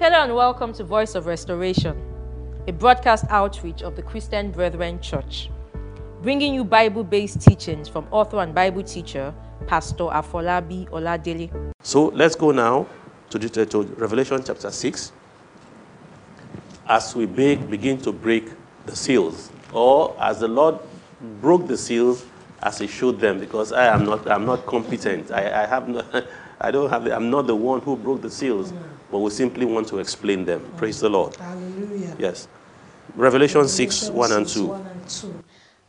Hello and welcome to Voice of Restoration, a broadcast outreach of the Christian Brethren Church, bringing you Bible based teachings from author and Bible teacher Pastor Afolabi Oladele. So let's go now to, the, to Revelation chapter 6 as we break, begin to break the seals, or as the Lord broke the seals as He showed them, because I am not, I'm not competent. I, I have no, I don't have, I'm not the one who broke the seals, but we simply want to explain them. Praise the Lord. Hallelujah. Yes. Revelation 6, 1 and 2. 1 and 2.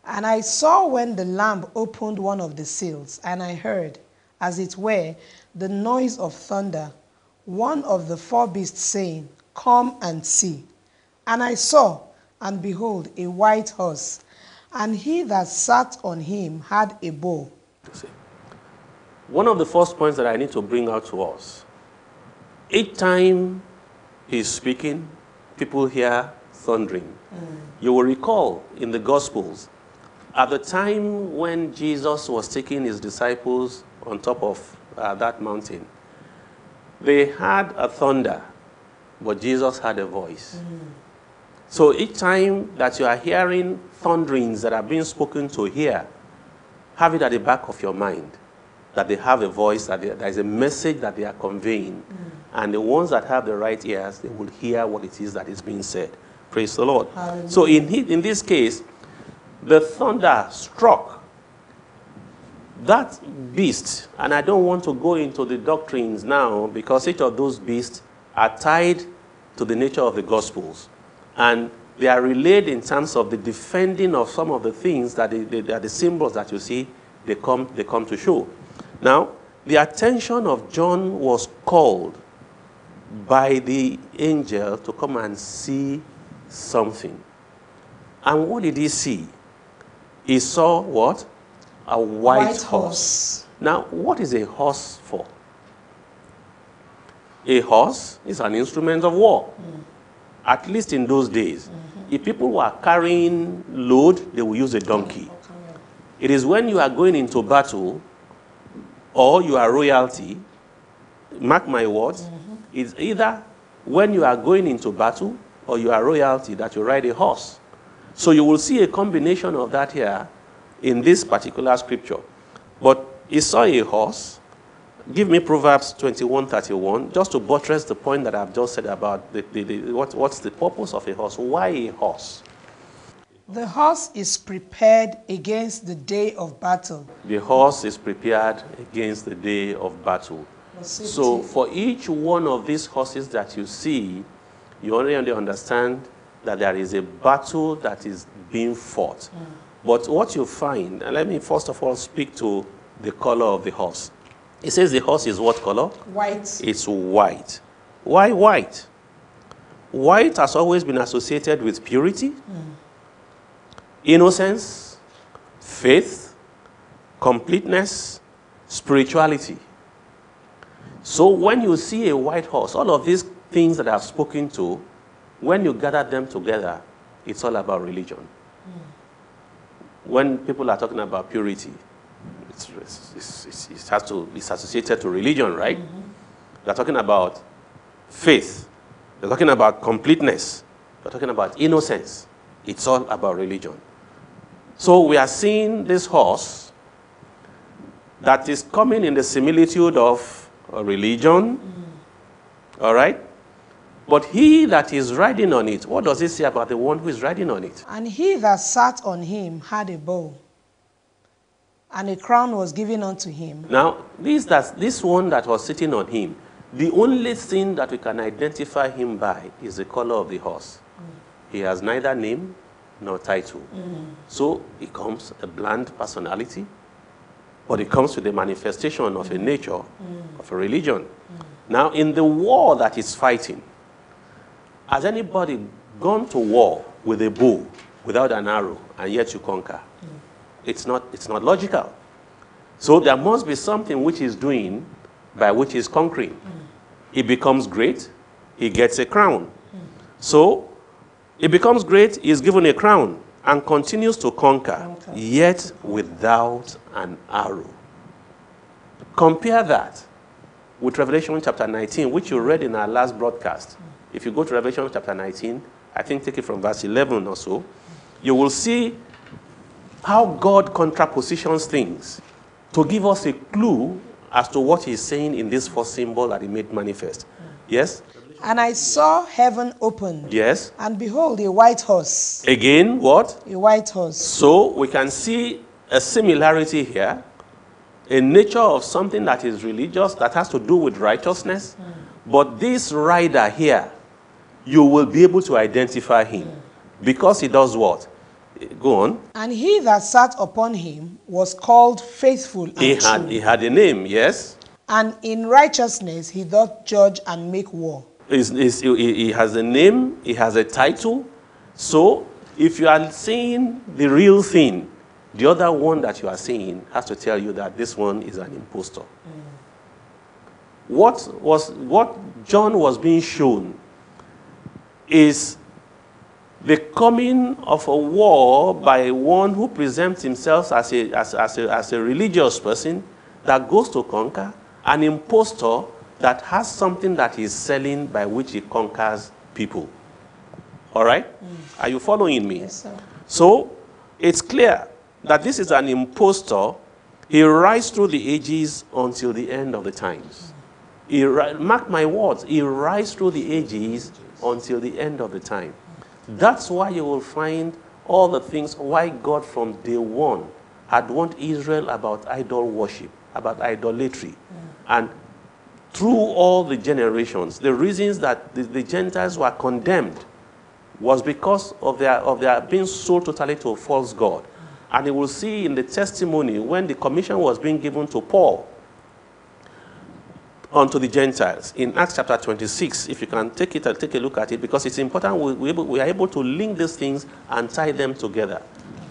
And I saw when the Lamb opened one of the seals, and I heard, as it were, the noise of thunder, one of the four beasts saying, Come and see. And I saw, and behold, a white horse, and he that sat on him had a bow. One of the first points that I need to bring out to us each time he's speaking, people hear thundering. Mm. You will recall in the Gospels, at the time when Jesus was taking his disciples on top of uh, that mountain, they had a thunder, but Jesus had a voice. Mm. So each time that you are hearing thunderings that are being spoken to here, have it at the back of your mind that they have a voice, that there is a message that they are conveying. Mm. And the ones that have the right ears, they will hear what it is that is being said. Praise the Lord. Hallelujah. So in, in this case, the thunder struck that beast, and I don't want to go into the doctrines now because each of those beasts are tied to the nature of the Gospels. And they are relayed in terms of the defending of some of the things that they, they, are the symbols that you see they come, they come to show. Now, the attention of John was called by the angel to come and see something. And what did he see? He saw what? A white, White horse. horse. Now, what is a horse for? A horse is an instrument of war. Mm. At least in those days. Mm-hmm. If people were carrying load, they would use a donkey. Oh, it is when you are going into battle or you are royalty, mark my words, mm-hmm. It's either when you are going into battle or you are royalty that you ride a horse. So you will see a combination of that here in this particular scripture. But he saw a horse. Give me Proverbs 21 31, just to buttress the point that I've just said about the, the, the, what, what's the purpose of a horse. Why a horse? The horse is prepared against the day of battle. The horse is prepared against the day of battle. So, for each one of these horses that you see, you already understand that there is a battle that is being fought. Hmm. But what you find, and let me first of all speak to the color of the horse. It says the horse is what color? White. It's white. Why white? White has always been associated with purity, hmm. innocence, faith, completeness, spirituality. So when you see a white horse, all of these things that I've spoken to, when you gather them together, it's all about religion. Hmm. When people are talking about purity, it's, it's, it's, it has to, it's associated to religion, right? Mm-hmm. They're talking about faith. They're talking about completeness. They're talking about innocence. It's all about religion. So we are seeing this horse that is coming in the similitude of a religion. All right? But he that is riding on it, what does it say about the one who is riding on it? And he that sat on him had a bow, and a crown was given unto him. Now, this, that, this one that was sitting on him, the only thing that we can identify him by is the color of the horse. He has neither name nor title. Mm. So he comes a bland personality, but it comes with the manifestation of a nature, of a religion. Now, in the war that he's fighting, has anybody gone to war with a bow without an arrow and yet you conquer? It's, not, it's not logical. So there must be something which is doing by which he's conquering. He becomes great, he gets a crown. So he becomes great, he's given a crown and continues to conquer, yet without an arrow. Compare that with Revelation chapter 19, which you read in our last broadcast. if you go to Revelation chapter 19, I think take it from verse 11 or so, you will see how God contrapositions things to give us a clue as to what he's saying in this first symbol that he made manifest. Yes? And I saw heaven opened, Yes? and behold, a white horse. Again, what? A white horse. So we can see a similarity here, a nature of something that is religious, that has to do with righteousness. Hmm. But this rider here, you will be able to identify him hmm. because he does what? Go on. And he that sat upon him was called faithful and He true. had, he had a name, yes? And in righteousness he doth judge and make war. He's- he's- he, has a name, he has a title. So if you are seeing the real thing, the other one that you are seeing has to tell you that this one is an impostor. Mm. What, was, what John was being shown is the coming of a war by one who presents himself as a, as, as, a, as a religious person that goes to conquer, an impostor that has something that he's selling by which he conquers people. All right? Mm. Are you following me? Yes, sir. So it's clear that this is an impostor. He rides through the ages until the end of the times. He, mark my words, he rides through the ages until the end of the time. That's why you will find all the things why God from day one had warned Israel about idol worship, about idolatry. Mm. And through all the generations, the reasons that the, the Gentiles were condemned was because of their, of their being sold totally to a false God. And you will see in the testimony when the commission was being given to Paul unto the Gentiles in Acts chapter 26. If you can take it and take a look at it, because it's important we, we, we are able to link these things and tie them together.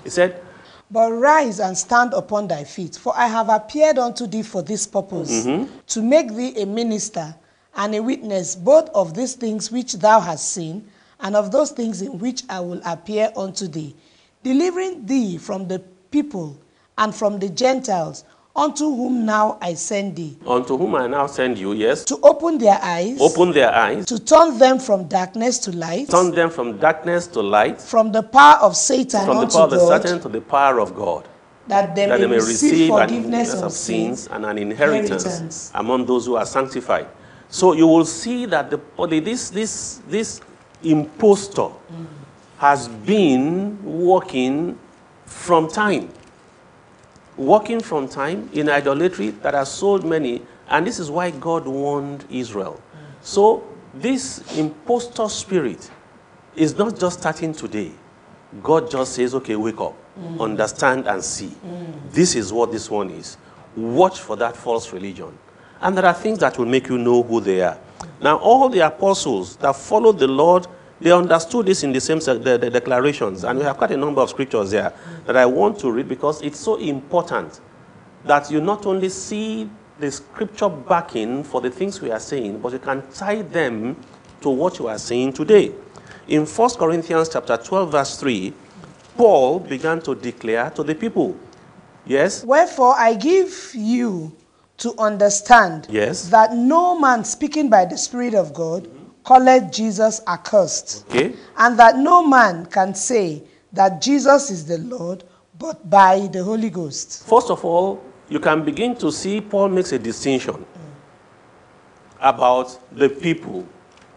He said, But rise and stand upon thy feet, for I have appeared unto thee for this purpose, mm-hmm. to make thee a minister and a witness both of these things which thou hast seen, and of those things in which I will appear unto thee, delivering thee from the people and from the Gentiles, unto whom now I send thee, Unto whom I now send you, yes, to open their eyes, open their eyes, to turn them from darkness to light, turn them from darkness to light, from the power of Satan from the power of God, Satan to the power of God. that they, that may, they may receive, receive forgiveness of sins and an inheritance inheritance. among those who are sanctified. So you will see that the this, this, this impostor mm. has been working from time. Working from time in idolatry that has sold many, and this is why God warned Israel. So this impostor spirit is not just starting today. God just says, okay, wake up, mm. understand and see. Mm. This is what this one is. Watch for that false religion. And there are things that will make you know who they are. Now, all the apostles that followed the Lord, they understood this in the same the, the declarations. And we have quite a number of scriptures there that I want to read because it's so important that you not only see the scripture backing for the things we are saying, but you can tie them to what you are saying today. In 1 Corinthians chapter 12, verse 3, Paul began to declare to the people, yes, Wherefore I give you to understand Yes. that no man speaking by the Spirit of God calleth Jesus accursed, okay, and that no man can say that Jesus is the Lord but by the Holy Ghost. First of all, you can begin to see Paul makes a distinction about the people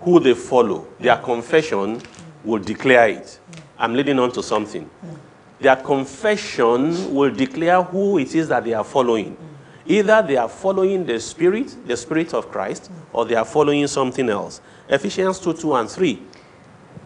who they follow. Their confession will declare it. I'm leading on to something. Their confession will declare who it is that they are following. Either they are following the Spirit, the Spirit of Christ, or they are following something else. Ephesians 2 2 and 3.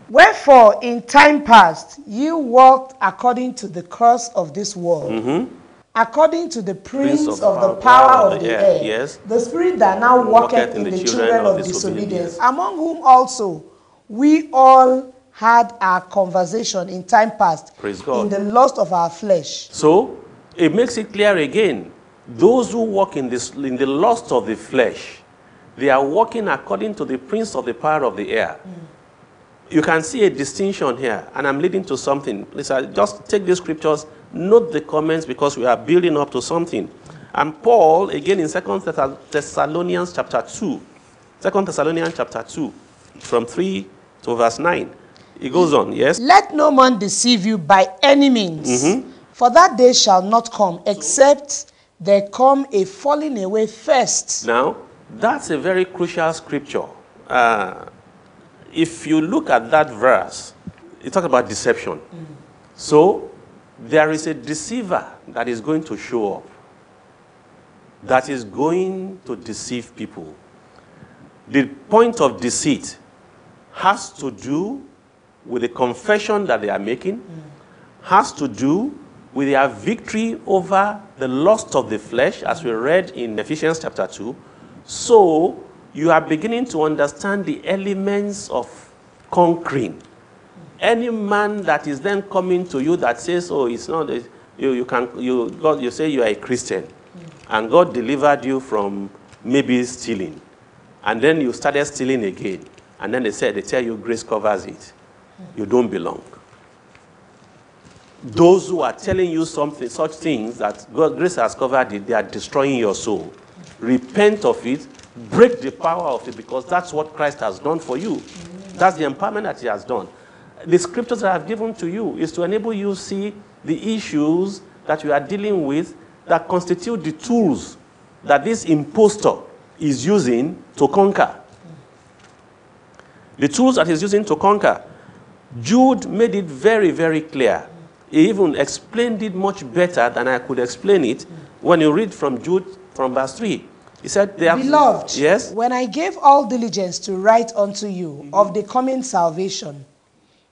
Wherefore in time past you walked according to the course of this world. Mm-hmm. According to the prince, of, the power of the air, yes. the spirit that now walketh in the, children, of disobedience, among whom also we all had our conversation in time past Praise God. in the lust of our flesh. So it makes it clear again those who walk in, this, in the lust of the flesh, they are walking according to the prince of the power of the air. Mm. You can see a distinction here, and I'm leading to something. Please, just take these scriptures, note the comments because we are building up to something. And Paul, again in 2 Thessalonians chapter 2, 2 Thessalonians chapter 2, from 3 to verse 9. he goes on, yes? Let no man deceive you by any means, mm-hmm. for that day shall not come, except there come a falling away first. Now, that's a very crucial scripture. Uh, if you look at that verse, it talks about deception. So, there is a deceiver that is going to show up, that is going to deceive people. The point of deceit has to do with the confession that they are making, has to do with their victory over the lust of the flesh, as we read in Ephesians chapter 2. So, you are beginning to understand the elements of conquering. Any man that is then coming to you that says, "Oh, it's not," you, you can you God, you say you are a Christian, and God delivered you from maybe stealing, and then you started stealing again, and then they said they tell you grace covers it, you don't belong. Those who are telling you something, such things that God, grace has covered it, they are destroying your soul. Repent of it, break the power of it, because that's what Christ has done for you. That's the empowerment that He has done. The scriptures that I've given to you is to enable you see the issues that you are dealing with that constitute the tools that this impostor is using to conquer. The tools that he's using to conquer. Jude made it very, very clear. He even explained it much better than I could explain it when you read from Jude from verse 3. He said, they have, Beloved, Yes? when I gave all diligence to write unto you of the coming salvation,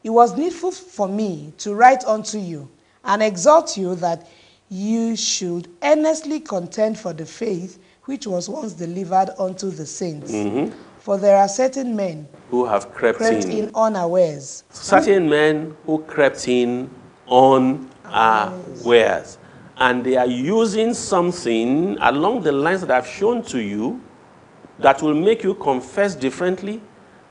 it was needful for me to write unto you and exhort you that you should earnestly contend for the faith which was once delivered unto the saints. Mm-hmm. For there are certain men Who have crept, crept in. in unawares, Certain men who crept in unawares. And they are using something along the lines that I've shown to you that will make you confess differently,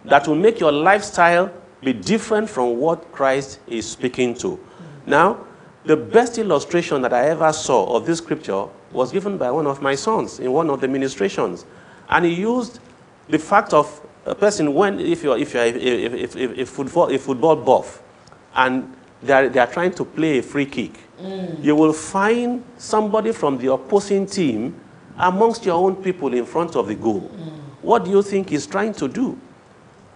that will make your lifestyle be different from what Christ is speaking to. Now, the best illustration that I ever saw of this scripture was given by one of my sons in one of the ministrations. And he used the fact of a person when, if you're, if you're a, if, if, if football, a football buff, and they are, they are trying to play a free kick, mm. you will find somebody from the opposing team amongst your own people in front of the goal. Mm. What do you think he's trying to do?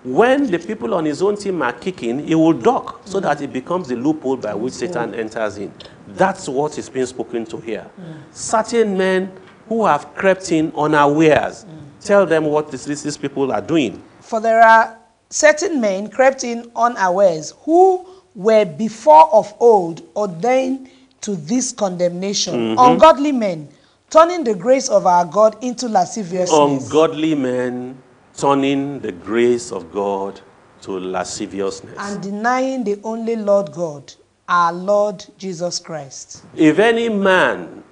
When the people on his own team are kicking, he will duck so mm. that it becomes the loophole by which Satan enters in. That's what is being spoken to here. Certain men who have crept in unawares, tell them what this, these these people are doing. For there are certain men crept in unawares who were before of old ordained to this condemnation. Mm-hmm. Ungodly men, turning the grace of our God into lasciviousness. Ungodly men turning the grace of God to lasciviousness. and denying the only Lord God, our Lord Jesus Christ. If any man,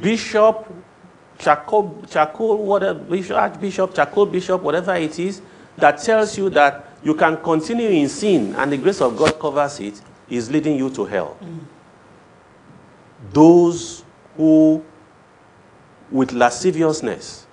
bishop, charcoal, whatever, bishop, archbishop, charcoal bishop, whatever it is, that tells you that you can continue in sin and the grace of God covers it, is leading you to hell. Those who, with lasciviousness,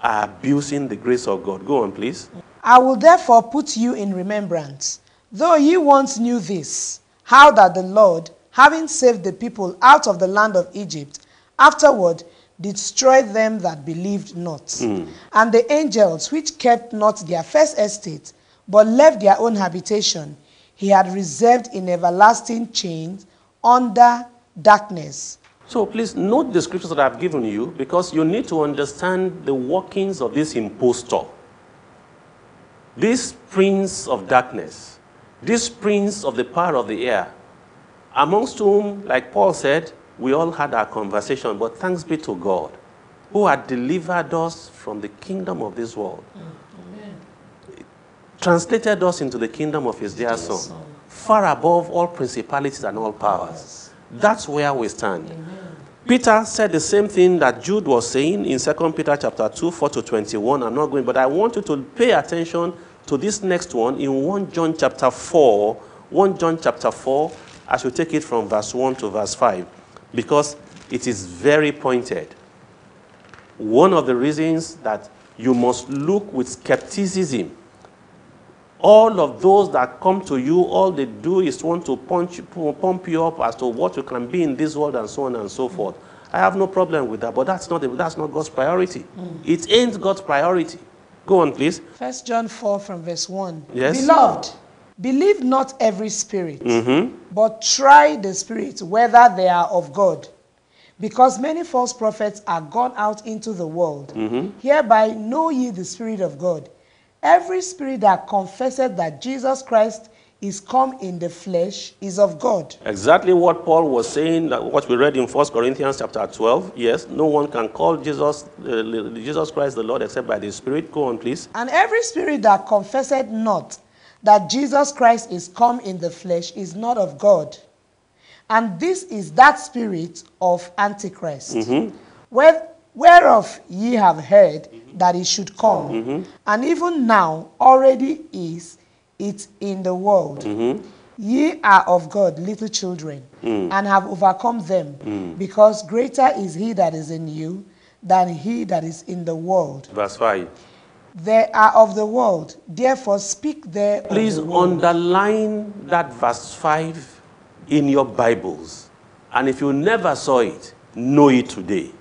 are abusing the grace of God. Go on, please. I will therefore put you in remembrance, though ye once knew this, how that the Lord, having saved the people out of the land of Egypt, afterward destroyed them that believed not. Hmm. And the angels which kept not their first estate, but left their own habitation, he had reserved in everlasting chains under darkness. So please note the scriptures that I've given you because you need to understand the workings of this impostor. This prince of darkness, this prince of the power of the air, amongst whom, like Paul said, we all had our conversation, but thanks be to God who had delivered us from the kingdom of this world, translated us into the kingdom of his dear son, far above all principalities and all powers. That's where we stand. Peter said the same thing that Jude was saying in 2 Peter chapter 2, 4 to 21. I'm not going, but I want you to pay attention to this next one in 1 John chapter 4. 1 John chapter 4, as you take it from verse 1 to verse 5, because it is very pointed. One of the reasons that you must look with skepticism All of those that come to you, all they do is want to punch, pump you up as to what you can be in this world and so on and so forth. I have no problem with that, but that's not, that's not God's priority. It ain't God's priority. Go on, please. First John 4 from verse 1. Yes. Beloved, believe not every spirit, Mm-hmm. but try the spirits whether they are of God. Because many false prophets are gone out into the world. Mm-hmm. Hereby know ye the Spirit of God. Every spirit that confesseth that Jesus Christ is come in the flesh is of God. Exactly what Paul was saying, what we read in 1 Corinthians chapter 12. Yes, no one can call Jesus, uh, Jesus Christ the Lord except by the Spirit. Go on, please. And every spirit that confesseth not that Jesus Christ is come in the flesh is not of God. And this is that spirit of Antichrist, where- whereof ye have heard mm-hmm. that it should come, mm-hmm. and even now already is it in the world. Mm-hmm. Ye are of God, little children, mm. and have overcome them, mm. because greater is he that is in you than he that is in the world. Verse 5. They are of the world, therefore speak there. Please the underline that verse 5 in your Bibles. And if you never saw it, know it today.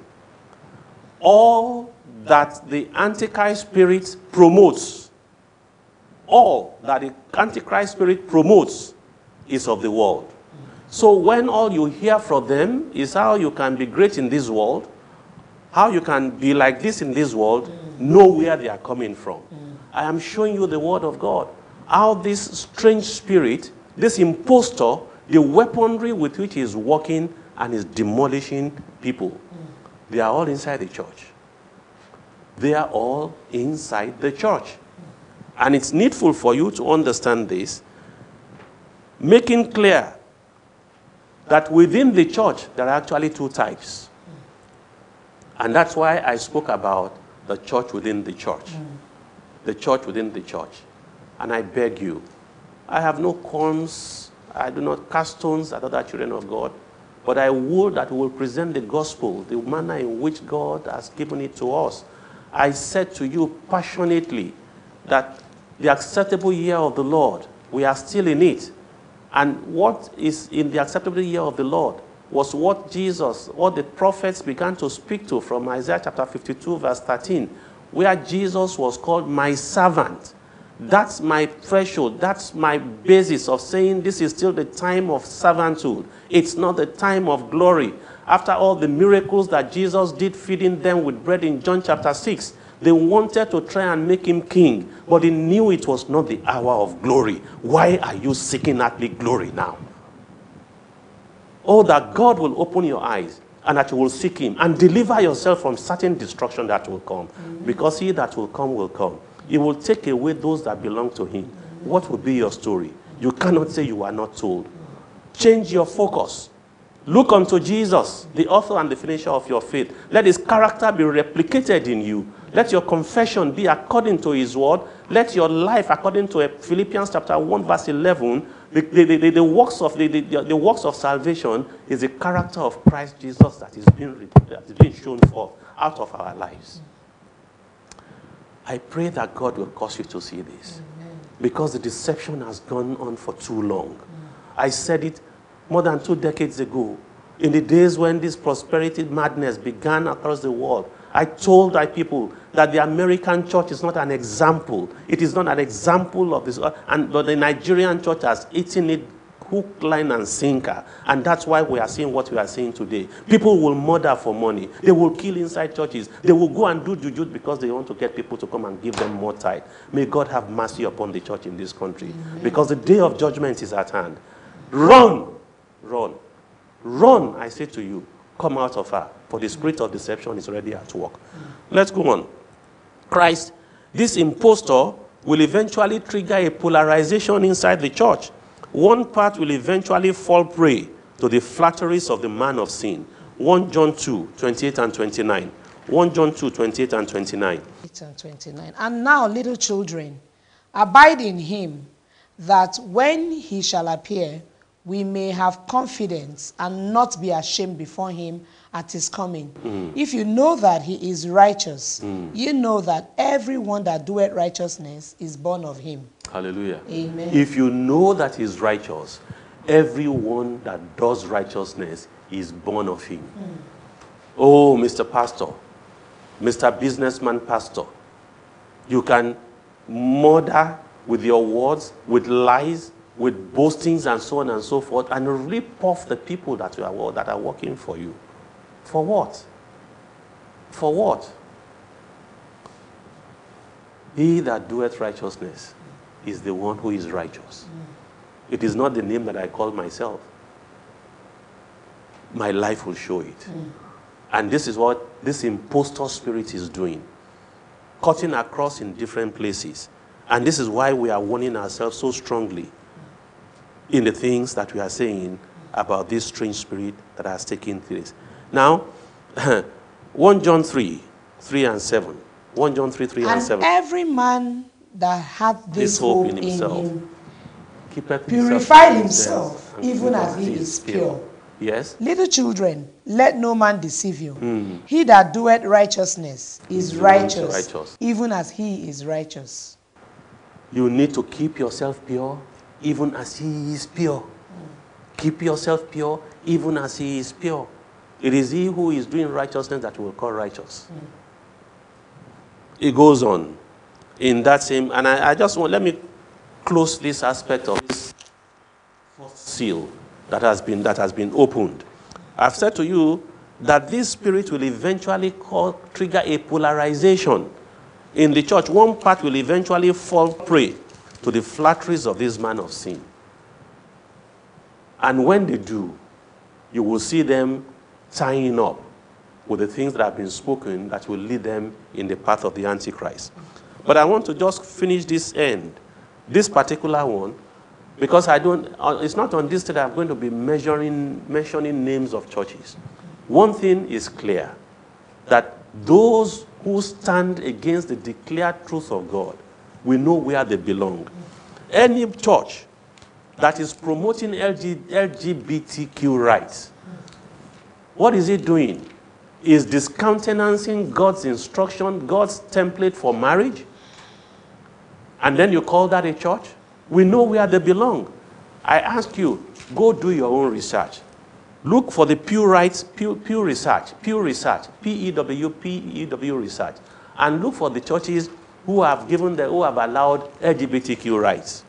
All that the Antichrist spirit promotes, all that the Antichrist spirit promotes is of the world. So when all you hear from them is how you can be great in this world, how you can be like this in this world, know where they are coming from. I am showing you the word of God. How this strange spirit, this impostor, the weaponry with which he is working and is demolishing people, they are all inside the church. They are all inside the church. And it's needful for you to understand this, making clear that within the church there are actually two types. And that's why I spoke about the church within the church. Mm. The church within the church. And I beg you, I have no qualms, I do not cast stones at other children of God, but I would that we will present the gospel, the manner in which God has given it to us. I said to you passionately that the acceptable year of the Lord, we are still in it. And what is in the acceptable year of the Lord was what Jesus, what the prophets began to speak to from Isaiah chapter 52, verse 13, where Jesus was called my servant. That's my threshold. That's my basis of saying this is still the time of servanthood. It's not the time of glory. After all the miracles that Jesus did feeding them with bread in John chapter 6, they wanted to try and make him king, but they knew it was not the hour of glory. Why are you seeking earthly glory now? Oh, that God will open your eyes and that you will seek him and deliver yourself from certain destruction that will come. Because he that will come will come. He will take away those that belong to him. What will be your story? You cannot say you are not told. Change your focus. Look unto Jesus, the author and the finisher of your faith. Let his character be replicated in you. Let your confession be according to his word. Let your life, according to Philippians chapter 1, verse 11, the, the, the, the works, of, the, the, works of salvation is the character of Christ Jesus that is being, that is being shown forth out of our lives. I pray that God will cause you to see this. Because the deception has gone on for too long. I said it more than two decades ago. In the days when this prosperity madness began across the world, I told my people that the American church is not an example. It is not an example of this. And but the Nigerian church has eaten it hook, line, and sinker. And that's why we are seeing what we are seeing today. People will murder for money. They will kill inside churches. They will go and do juju because they want to get people to come and give them more tithe. May God have mercy upon the church in this country. Because the day of judgment is at hand. Run! Run. Run, I say to you. Come out of her. For the spirit of deception is already at work. Let's go on. Christ, this impostor will eventually trigger a polarization inside the church. One part will eventually fall prey to the flatteries of the man of sin. 1 John 2, 28 and 29. 1 John 2, 28 and 29. 8 and 29. And now, little children, abide in him, that when he shall appear, we may have confidence and not be ashamed before him at his coming. If you know that he is righteous, you know that everyone that doeth righteousness is born of him. Hallelujah. Amen. If you know that he's righteous, everyone that does righteousness is born of him. Hmm. Oh, Mr. Pastor, Mr. Businessman Pastor, you can murder with your words, with lies, with boastings, and so on and so forth, and rip off the people that, you are, that are working for you. For what? For what? He that doeth righteousness is the one who is righteous. It is not the name that I call myself. My life will show it. And this is what this impostor spirit is doing cutting across in different places. And this is why we are warning ourselves so strongly in the things that we are saying about this strange spirit that has taken place. Now, 1 John 3, 3 and 7. 1 John 3, 3 and, And 7. every man that hath this, This hope hope in in himself him Keepeth purified himself himself, even as he is pure. Yes? Little children, let no man deceive you. Hmm. He that doeth righteousness is righteous, righteous. even as he is righteous. You need to keep yourself pure, even as He is pure. Keep yourself pure, even as He is pure. It is He who is doing righteousness that will call righteous. It goes on in that same, and I, I just want, let me close this aspect of this seal that has been, that has been opened. I've said to you that this spirit will eventually call, trigger a polarization in the church. One part will eventually fall prey to the flatteries of this man of sin. And when they do, you will see them tying up with the things that have been spoken that will lead them in the path of the Antichrist. But I want to just finish this end, this particular one, because I don't, uh, it's not on this day that I'm going to be measuring, mentioning names of churches. One thing is clear that those who stand against the declared truth of God, we know where they belong. Any church that is promoting LG, LGBTQ rights, what is it doing? Is discountenancing God's instruction, God's template for marriage? And then you call that a church? We know where they belong. I ask you, go do your own research. Look for the Pew Rights, Pew, Pew Research, Pew Research, P-E-W, P-E-W Research, and look for the churches who have given the, who have allowed LGBTQ rights.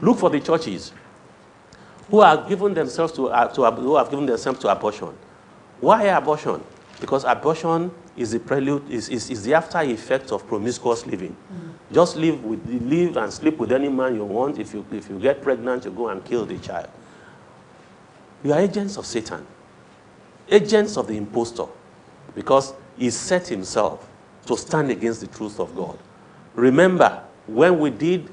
Look for the churches who have given themselves to, uh, to who have given themselves to abortion. Why abortion? Because abortion is the prelude, is, is, is the after effect of promiscuous living. Mm. Just live with live and sleep with any man you want. If you if you get pregnant, you go and kill the child. You are agents of Satan, agents of the impostor, because he set himself to stand against the truth of God. Remember, when we did,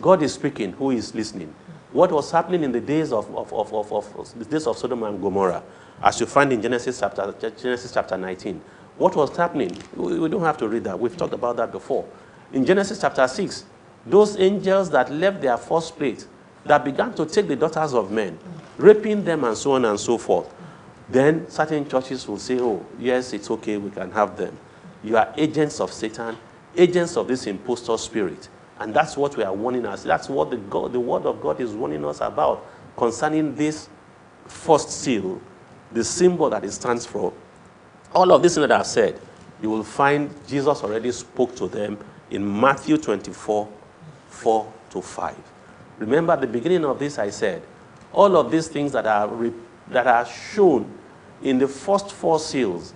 God is speaking, who is listening? Mm. What was happening in the days of, of, of, of, of the days of Sodom and Gomorrah, as you find in Genesis chapter, Genesis chapter 19. What was happening? We, we don't have to read that. We've talked about that before. In Genesis chapter 6, those angels that left their first place, that began to take the daughters of men, raping them and so on and so forth. Then certain churches will say, oh, yes, it's okay, we can have them. You are agents of Satan, agents of this impostor spirit. And that's what we are warning us. That's what the, God, the word of God is warning us about concerning this first seal, the symbol that it stands for. All of this that I've said, you will find Jesus already spoke to them in Matthew 24, 4 to 5. Remember at the beginning of this, I said, all of these things that are, re- that are shown in the first four seals,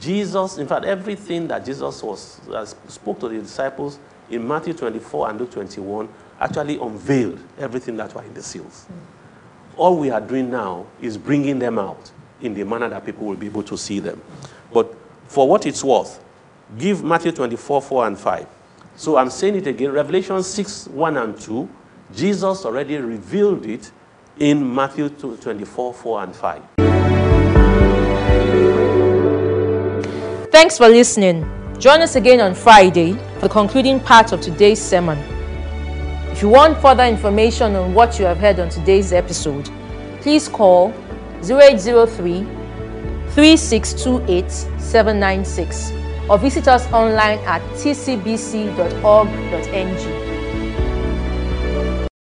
Jesus, in fact, everything that Jesus was, uh, spoke to the disciples in Matthew 24 and Luke 21 actually unveiled everything that were in the seals. All we are doing now is bringing them out in the manner that people will be able to see them. But for what it's worth, give Matthew 24, 4 and 5. So I'm saying it again, Revelation 6, 1 and 2, Jesus already revealed it in Matthew 24, 4 and 5. Thanks for listening. Join us again on Friday for the concluding part of today's sermon. If you want further information on what you have heard on today's episode, please call 0803 3628 796 or visit us online at tcbc.org.ng.